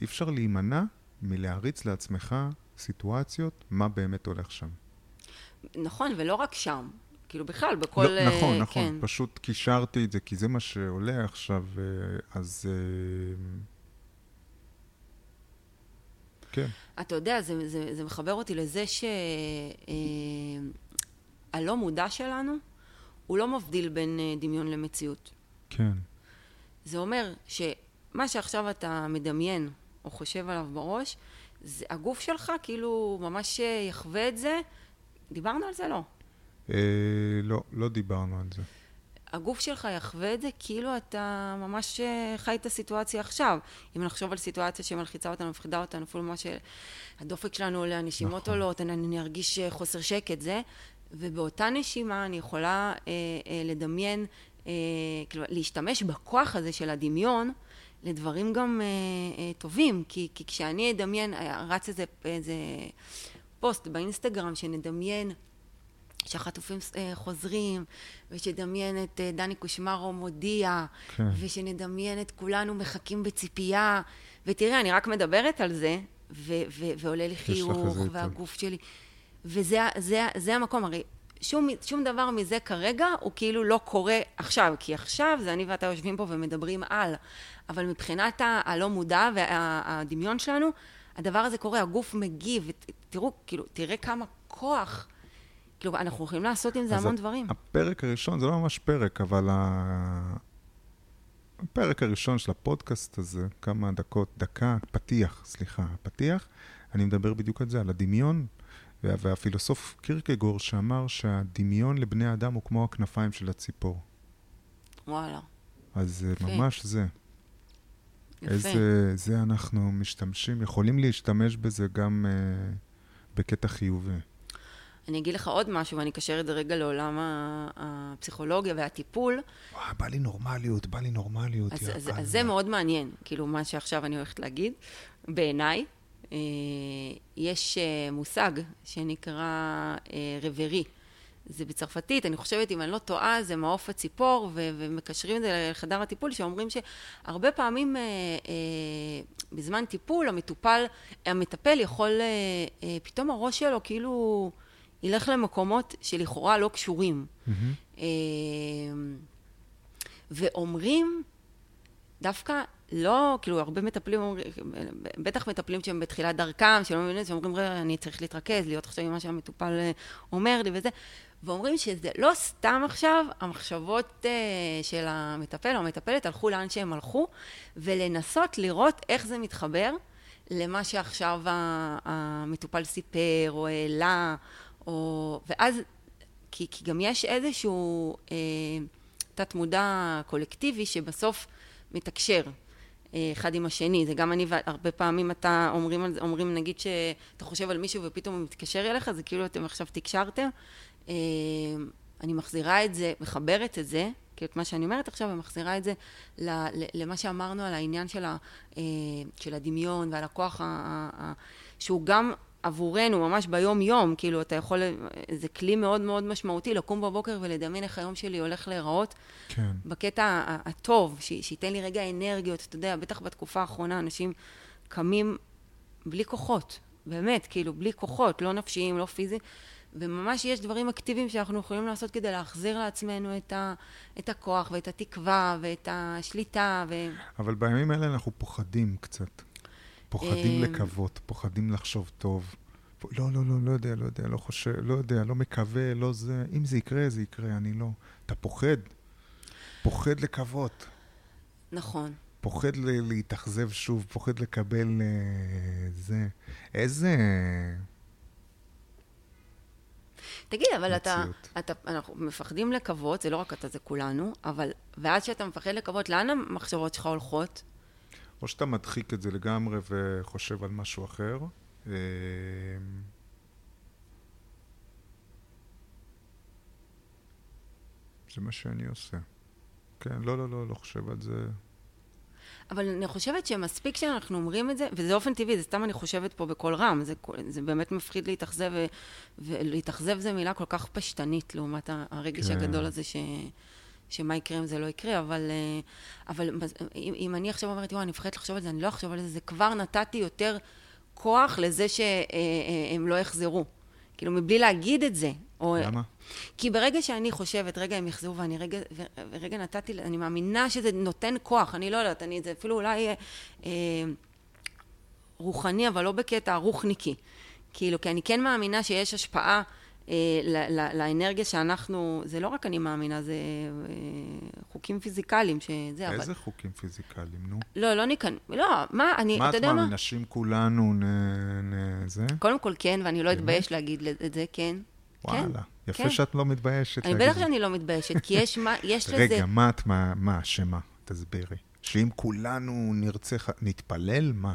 אי אפשר להימנע מלהריץ לעצמך סיטואציות, מה באמת הולך שם. נכון, ולא רק שם. כאילו בכלל, בכל... לא, נכון, אה, נכון, כן. פשוט קישרתי את זה, כי זה מה שעולה עכשיו, אה, אז... אה, כן, אתה יודע, זה, זה, זה מחבר אותי לזה שהלא מודע שלנו, הוא לא מבדיל בין דמיון למציאות. כן, זה אומר שמה שעכשיו אתה מדמיין או חושב עליו בראש, זה, הגוף שלך כאילו ממש אה, יחווה את זה. דיברנו על זה? לא. אה, לא, לא דיברנו על זה. הגוף שלך יחווה את זה כאילו אתה ממש אה, חי את הסיטואציה עכשיו. אם נחשוב על סיטואציה שמלחיצה אותנו, מפחידה אותנו, אפילו מה שהדופק שלנו עולה, הנשימות נכון. עולות, אני, אני ארגיש אה, חוסר שקט, זה. ובאותה נשימה אני יכולה אה, אה, לדמיין, כאילו, להשתמש בכוח הזה של הדמיון לדברים גם אה, אה, טובים, כי, כי כשאני אדמיין, אה, רץ איזה, איזה פוסט באינסטגרם שנדמיין שהחטופים אה, חוזרים, ושנדמיין את אה, דני קושמרו מודיע, כן. ושנדמיין את כולנו מחכים בציפייה. ותראה, אני רק מדברת על זה, ו- ו- ועולה לי חיוך, והגוף שלי... וזה זה, זה המקום, הרי שום, שום דבר מזה כרגע הוא כאילו לא קורה עכשיו, כי עכשיו זה אני ואתה יושבים פה ומדברים על, אבל מבחינת הלא מודע והדמיון שלנו, הדבר הזה קורה, הגוף מגיב, תראו, כאילו, תראה כמה כוח כאילו, אנחנו יכולים לעשות עם זה המון דברים. הפרק הראשון, זה לא ממש פרק, אבל ה... הפרק הראשון של הפודקאסט הזה, כמה דקות, דקה, פתיח, סליחה, פתיח, אני מדבר בדיוק על זה, על הדמיון, והפילוסוף קירקגור שאמר שהדמיון לבני אדם הוא כמו הכנפיים של הציפור. וואלה. אז זה ממש זה. יפה. איזה, זה אנחנו משתמשים, יכולים להשתמש בזה גם uh, בקטע חיובי. אני אגיד לך עוד משהו, ואני אקשר את זה רגע לעולם הפסיכולוגיה והטיפול. וואו, בא לי נורמליות, בא לי נורמליות. אז, אז, אז זה מאוד מעניין, כאילו, מה שעכשיו אני הולכת להגיד. בעיניי, אה, יש אה, מושג שנקרא אה, רברי. זה בצרפתית, אני חושבת, אם אני לא טועה, זה מעוף הציפור, ו- ומקשרים את זה לחדר הטיפול, שאומרים שהרבה פעמים אה, אה, בזמן טיפול, המטופל, המטפל יכול, אה, אה, פתאום הראש שלו כאילו... ילך למקומות שלכאורה לא קשורים. Mm-hmm. ואומרים, דווקא לא, כאילו, הרבה מטפלים אומרים, בטח מטפלים שהם בתחילת דרכם, שלא מבינים שאומרים, רגע, אני צריך להתרכז, להיות עכשיו עם מה שהמטופל אה, אומר לי וזה, ואומרים שזה לא סתם עכשיו, המחשבות uh, של המטפל או המטפלת הלכו לאן שהם הלכו, ולנסות לראות איך זה מתחבר למה שעכשיו המטופל סיפר או העלה, או... ואז, כי, כי גם יש איזשהו אה, תת-מודע קולקטיבי שבסוף מתקשר אחד עם השני. זה גם אני, והרבה פעמים אתה אומרים, אומרים נגיד שאתה חושב על מישהו ופתאום הוא מתקשר אליך, זה כאילו אתם עכשיו תקשרתם. אה, אני מחזירה את זה, מחברת את זה, כאילו את מה שאני אומרת עכשיו, ומחזירה את זה למה שאמרנו על העניין של, אה, הדמיון ועל הכוח שהוא גם עבורנו, ממש ביום-יום, כאילו, אתה יכול, זה כלי מאוד מאוד משמעותי, לקום בבוקר ולדמיין איך היום שלי הולך להיראות. כן. בקטע הטוב, ש, שייתן לי רגע אנרגיות, אתה יודע, בטח בתקופה האחרונה אנשים קמים בלי כוחות, באמת, כאילו, בלי כוחות, לא נפשיים, לא פיזיים, וממש יש דברים אקטיביים שאנחנו יכולים לעשות כדי להחזיר לעצמנו את, ה, את הכוח ואת התקווה ואת השליטה. ו... אבל בימים האלה אנחנו פוחדים קצת. פוחדים אה, לקוות, פוחדים לחשוב טוב. לא, לא, לא, לא יודע, לא יודע, לא חושב, לא יודע, לא מקווה, לא זה. אם זה יקרה, זה יקרה, אני לא. אתה פוחד. פוחד לקוות. נכון. פוחד להתאכזב שוב, פוחד לקבל uh, זה. איזה... תגיד, אבל אתה, אתה, אנחנו מפחדים לקוות, זה לא רק אתה, זה כולנו, אבל, ואז כשאתה מפחד לקוות, לאן המחשבות שלך הולכות? או שאתה מדחיק את זה לגמרי וחושב על משהו אחר. אה, זה מה שאני עושה. כן, לא, לא, לא, לא חושב על זה. אבל אני חושבת שמספיק שאנחנו אומרים את זה, וזה אופן טבעי, זה סתם אני חושבת פה בקול רם, זה, זה באמת מפחיד להתאכזב, ולהתאכזב זה מילה כל כך פשטנית לעומת הרגש כן. הגדול הזה ש... שמה יקרה אם זה לא יקרה, אבל, אה, אבל אם, אם אני עכשיו אומרת, יואו, אני מפחדת לחשוב על זה, אני לא אחשוב על זה, זה כבר נתתי יותר כוח לזה שהם אה, אה, לא יחזרו. כאילו, מבלי להגיד את זה. או... למה? כי ברגע שאני חושבת, רגע, הם יחזרו, ואני רגע, ורגע נתתי, אני מאמינה שזה נותן כוח, אני לא יודעת, אני, זה אפילו אולי אה, רוחני, אבל לא בקטע רוחניקי. כאילו, כי אני כן מאמינה שיש השפעה אה, לאנרגיה שאנחנו, זה לא רק אני מאמינה, זה אה, חוקים פיזיקליים, שזה, אבל... איזה חוקים פיזיקליים, נו? לא, לא ניכנס, לא, מה, אני, אתה יודע מה? מה את מאמינה, נשים כולנו נ... נ... זה? קודם כל כן, ואני לא אתבייש להגיד את זה, כן. וואלה, כן. יפה כן. שאת לא מתביישת אני בטח. שאני לא מתביישת, כי יש מה, יש לזה... רגע, מה את, מה, מה, שמה? תסבירי. שאם כולנו נרצה, נתפלל, מה?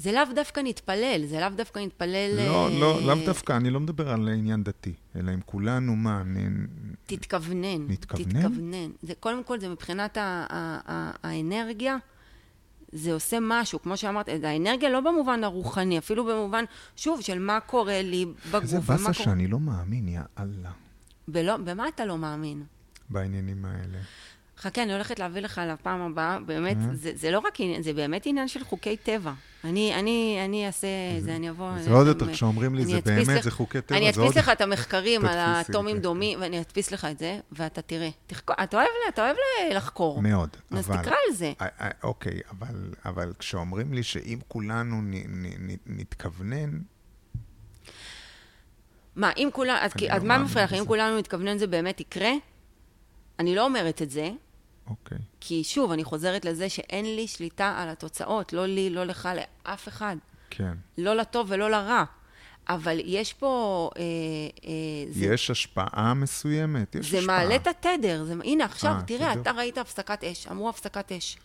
זה לאו דווקא נתפלל, זה לאו דווקא נתפלל... לא, אה, לא, לאו דוווקא, אני לא מדבר על עניין דתי, אלא אם כולנו, מה, נ... תתכוונן. נתכוונן? תתכוונן. זה, קודם כל, זה מבחינת ה, ה, ה, האנרגיה, זה עושה משהו, כמו שאמרת, האנרגיה לא במובן הרוחני, אפילו במובן, שוב, של מה קורה לי בגוף. איזה באסה קורה- שאני לא מאמין, יא אללה, בלא, במה אתה לא מאמין? בעניינים האלה. חכה, אני הולכת להביא לך לפעם הבאה, באמת, אה? זה, זה לא רק עניין, זה באמת עניין של חוקי טבע. אני, אני, אני אעשה זה, אני אבוא... זה עוד יותר, כשאומרים לי, זה באמת, לך- זה חוקי טבע, אני. אדפיס לך את המחקרים על האטומים כן. דומים, ואני אדפיס לך את זה, ואתה תראה. תחקור, אתה אוהב, אתה אוהב לחקור. מאוד, אז אבל... תקרא על זה. אה, אה, אוקיי, אבל, אבל כשאומרים לי שאם כולנו נ, נ, נ, נתכוונן, מה, אם אז, כי- לא אז מה מפריע לך? אם. כולנו נתכוונן זה באמת יקרה? אני לא אומרת את זה, אוקיי, כי שוב, אני חוזרת לזה שאין לי שליטה על התוצאות, לא לי, לא לך, לאף אחד. כן. לא לטוב ולא לרע. אבל יש פה... אה, אה, זה, יש השפעה מסוימת, יש זה השפעה. מעלה את התדר. זה, הנה, עכשיו, אה, תראה, תדר. אתה ראית הפסקת אש, אמרו הפסקת אש.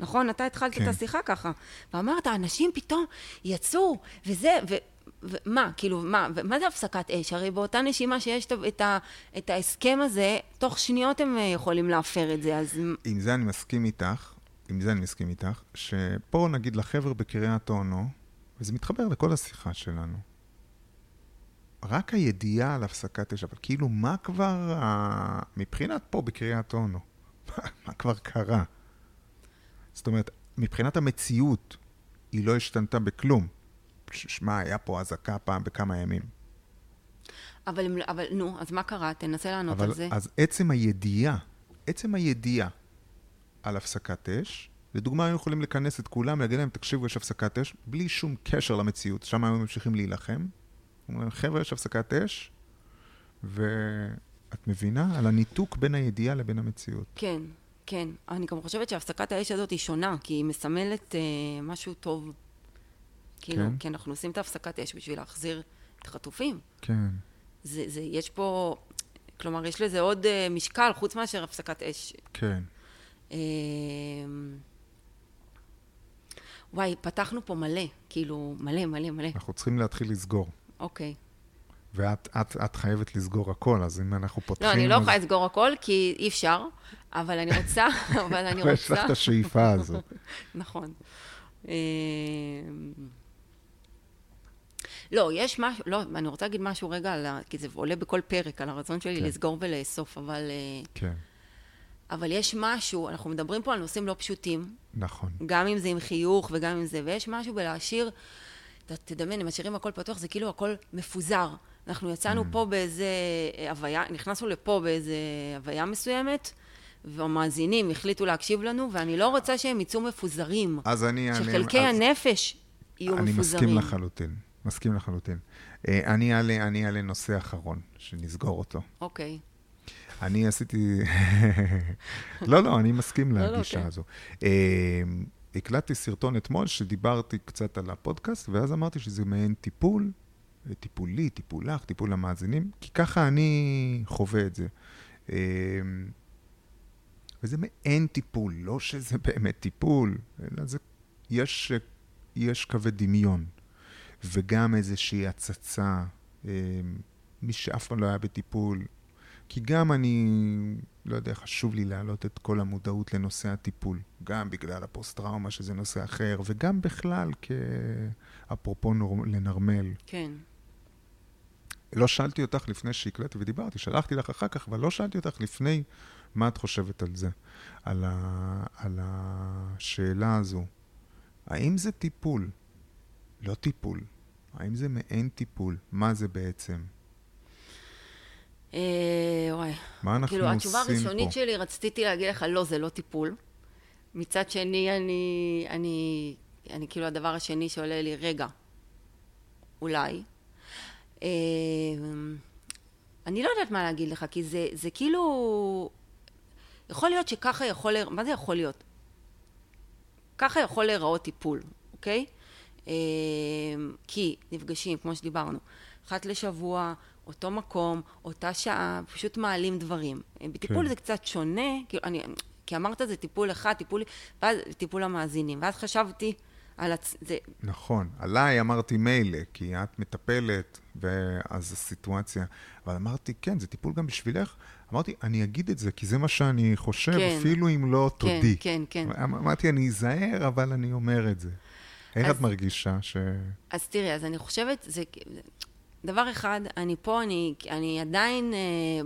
נכון? אתה התחלת כן. את השיחה ככה. ואמרת, אנשים פתאום יצאו, וזה, ו... ומה, כאילו, מה, ומה זה הפסקת אש? הרי באותה נשימה שיש את, ה, את ההסכם הזה, תוך שניות הם אה, יכולים להפר את זה, אז עם זה אני מסכים איתך, עם זה אני מסכים איתך, שפה נגיד לחבר'ה בקריית אונו, וזה מתחבר לכל השיחה שלנו. רק הידיעה על הפסקת אש, אבל כאילו מה כבר, ה... מבחינת פה בקריית אונו, מה כבר קרה? זאת אומרת, מבחינת המציאות, היא לא השתנתה בכלום. שמע, היה פה אזעקה פעם בכמה ימים. אבל, לא- אבל נו, אז מה קרה? תנסה לענות אבל על זה. אז עצם הידיעה, עצם הידיעה על הפסקת אש, לדוגמה, היו יכולים לכנס את כולם, להגיד להם, תקשיבו, יש הפסקת אש, בלי שום קשר למציאות. שם היו ממשיכים להילחם. אומרים, חבר'ה, יש הפסקת אש, ואת מבינה? על הניתוק בין הידיעה לבין המציאות. כן, כן. אני גם חושבת שהפסקת האש הזאת היא שונה, כי היא מסמלת אה, משהו טוב. כאילו, כן? כי אנחנו עושים את ההפסקת אש בשביל להחזיר את החטופים. כן. זה, זה, יש פה, כלומר, יש לזה עוד אה, משקל חוץ מאשר הפסקת אש. כן. אה, וואי, פתחנו פה מלא, כאילו, מלא, מלא, מלא. אנחנו צריכים להתחיל לסגור. אוקיי. ואת את, את חייבת לסגור הכל, אז אם אנחנו פותחים... לא, אני לא אז- יכולה לסגור הכל, כי אי אפשר, אבל אני רוצה, אבל אני רוצה... יש לך את השאיפה הזו. נכון. לא, יש משהו, לא, אני רוצה להגיד משהו רגע, על ה, כי זה עולה בכל פרק, על הרצון שלי כן. לסגור ולאסוף, אבל, אה, כן, אבל יש משהו, אנחנו מדברים פה על נושאים לא פשוטים, נכון. גם אם זה עם חיוך וגם אם זה, ויש משהו בלהשאיר, ת- תדמיין, הם משאירים הכל פתוח, זה כאילו הכל מפוזר. אנחנו יצאנו Mm. פה באיזה אה, הוויה, נכנסנו לפה באיזה הוויה מסוימת, והמאזינים החליטו להקשיב לנו, ואני לא רוצה שהם יצאו מפוזרים. אז אני... אני- שחלקי אז- הנפש יהיו אני מפוזרים. מסכים לחלוטין, מסכים לחלוטין. אה, אני אעלה, אני אעלה נושא אחרון, שנסגור אותו. אוקיי. אני עשיתי... לא, לא, אני מסכים לא, לא, לגישה כן. הזו. אה, הקלטתי סרטון אתמול שדיברתי קצת על הפודקאסט, ואז אמרתי שזה מעין טיפול, טיפולי, טיפול לך, טיפול למאזינים, כי ככה אני חווה את זה. אה, וזה מעין טיפול, לא שזה באמת טיפול, אלא זה... יש, יש קווי דמיון, וגם איזושהי הצצה, אה, מי שאף פעם לא היה בטיפול, כי גם אני, לא יודע, חשוב לי להעלות את כל המודעות לנושא הטיפול, גם בגלל הפוסט-טראומה, שזה נושא אחר, וגם בכלל, כ... אפרופו נור... לנרמל. כן. לא שאלתי אותך לפני שהקלטתי ודיברתי, שלחתי לך אחר כך, אבל לא שאלתי אותך לפני מה את חושבת על זה, על, ה... על השאלה הזו. האם זה טיפול? לא טיפול. האם זה מעין טיפול? מה זה בעצם? אה, וואי. מה אנחנו כאילו, עושים התשובה הראשונית פה? שלי, רציתי להגיד לך, לא, זה לא טיפול. מצד שני, אני, אני, אני כאילו, הדבר השני שעולה לי, רגע, אולי. אה, אני לא יודעת מה להגיד לך, כי זה, זה כאילו... יכול להיות שככה יכול... מה זה יכול להיות? ככה יכול להיראות טיפול, אוקיי? אה, כי נפגשים, כמו שדיברנו, אחת לשבוע, אותו מקום, אותה שעה, פשוט מעלים דברים. בטיפול כן. זה קצת שונה, כאילו, אני, כי אמרת זה טיפול אחד, טיפול, ואז טיפול המאזינים. ואז חשבתי על הצ... זה... נכון. עליי אמרתי מילא, כי את מטפלת, ואז הסיטואציה... אבל אמרתי, כן, זה טיפול גם בשבילך. אמרתי, אני אגיד את זה, כי זה מה שאני חושב, כן. אפילו אם לא כן, תודי. כן, כן. אמרתי, אני אזהר, אבל אני אומר את זה. איך אז- את מרגישה ש... אז תראי, אז אני חושבת, זה... דבר אחד, אני פה, אני, אני עדיין אה,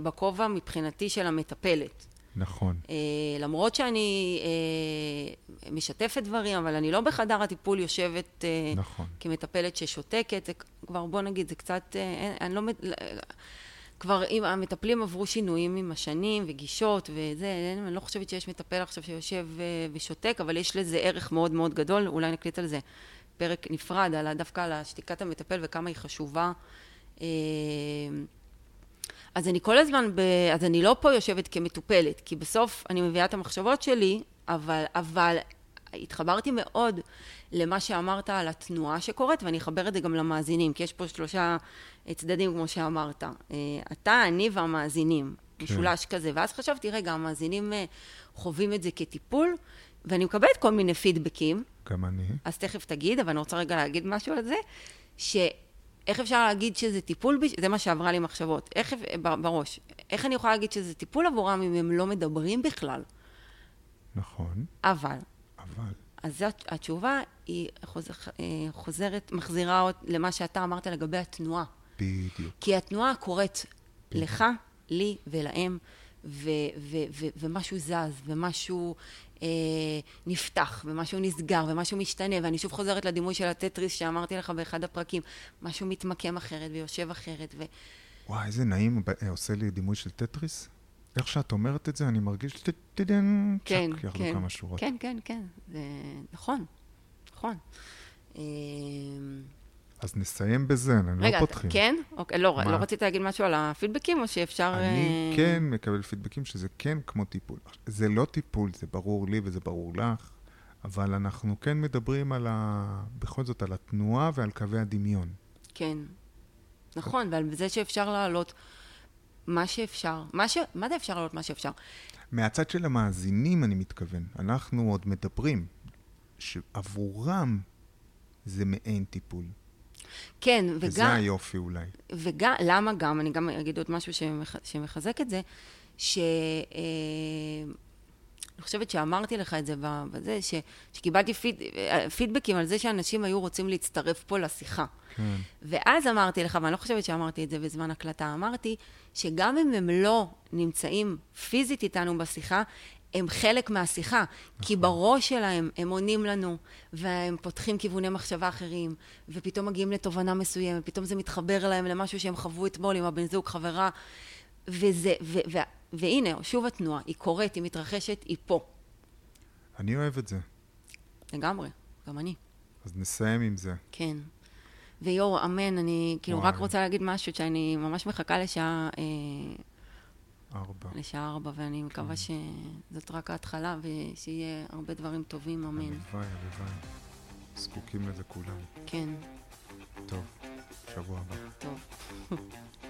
בכובע מבחינתי של המטפלת. נכון. אה, למרות שאני אה, משתפת דברים, אבל אני לא בחדר הטיפול יושבת אה, נכון. כמטפלת ששותקת, זה כבר, בוא נגיד, זה קצת, אה, אני לא... מת- כבר אם המטפלים עברו שינויים עם השנים וגישות וזה, אני לא חושבת שיש מטפל עכשיו שיושב אה, ושותק, אבל יש לזה ערך מאוד מאוד גדול, אולי נקליט על זה פרק נפרד, על, דווקא על שתיקת המטפל וכמה היא חשובה. אה, אז אני כל הזמן, ב... אז אני לא פה יושבת כמטופלת, כי בסוף אני מביאה את המחשבות שלי, אבל, אבל התחברתי מאוד למה שאמרת על התנועה שקורית, ואני אחבר את זה גם למאזינים, כי יש פה שלושה צדדים, כמו שאמרת. אה, אתה, אני והמאזינים, כן. משולש כזה. ואז חשבתי, רגע, המאזינים אה, חווים את זה כטיפול, ואני מקבלת כל מיני פידבקים, גם אני. אז תכף תגיד, אבל אני רוצה רגע להגיד משהו על זה, שאיך אפשר להגיד שזה טיפול, בש- זה מה שעברה לי מחשבות, איך, בראש, איך אני יכולה להגיד שזה טיפול עבורם אם הם לא מדברים בכלל? נכון, אבל... אז זאת, התשובה היא חוזר, אה, חוזרת, מחזירה למה שאתה אמרת לגבי התנועה. בדיוק. כי התנועה קורית לך, לי ולהם, ו- ו- ו- ומשהו זז, ומשהו אה, נפתח, ומשהו נסגר, ומשהו משתנה, ואני שוב חוזרת לדימוי של הטטריס שאמרתי לך באחד הפרקים, משהו מתמקם אחרת ויושב אחרת, ו... וואי, איזה נעים אה, עושה לי דימוי של טטריס. איך שאת אומרת את זה, אני מרגיש טט- טדן, כן, צ'ק, ירדו כן, כמה שורות. כן, כן, כן, זה נכון, נכון. אה, אז נסיים בזה, אני רגע, לא פותחים. כן? אוקיי, לא, מה? לא רצית להגיד משהו על הפידבקים, או שאפשר... אני אה, כן מקבל פידבקים שזה כן כמו טיפול. זה לא טיפול, זה ברור לי וזה ברור לך, אבל אנחנו כן מדברים על ה... בכל זאת על התנועה ועל קווי הדמיון. כן. נכון, ועל זה שאפשר להעלות מה שאפשר. מה, ש... מה זה אפשר להעלות מה שאפשר? מהצד של המאזינים אני מתכוון, אנחנו עוד מדברים שעבורם זה מעין טיפול. כן, וזה וגם, היופי אולי. וגם, למה גם, אני גם אגיד עוד משהו שמח, שמחזק את זה, ש... אה, אני חושבת שאמרתי לך את זה בזה, ש, שקיבלתי פיד, אה, פידבקים על זה שאנשים היו רוצים להצטרף פה לשיחה. כן. ואז אמרתי לך, ואני לא חושבת שאמרתי את זה בזמן הקלטה, אמרתי שגם אם הם לא נמצאים פיזית איתנו בשיחה, הם חלק מהשיחה, כי בראש שלהם הם עונים לנו, והם פותחים כיווני מחשבה אחרים, ופתאום מגיעים לתובנה מסוימת, פתאום זה מתחבר להם למשהו שהם חוו אתמול עם הבן זוג, חברה, וזה, ו, ו, והנה, שוב התנועה, היא קורית, היא מתרחשת, היא פה. אני אוהב את זה. לגמרי, גם אני. אז נסיים עם זה. כן. ויואו, אמן, אני כאילו וואי. רק רוצה להגיד משהו שאני ממש מחכה לשעה, אה, ארבע. לשעה ארבע, ואני מקווה שזאת רק ההתחלה ושיהיה הרבה דברים טובים, אמן. הלוואי, הלוואי. זקוקים לזה כולם. כן, טוב, שבוע הבא. טוב.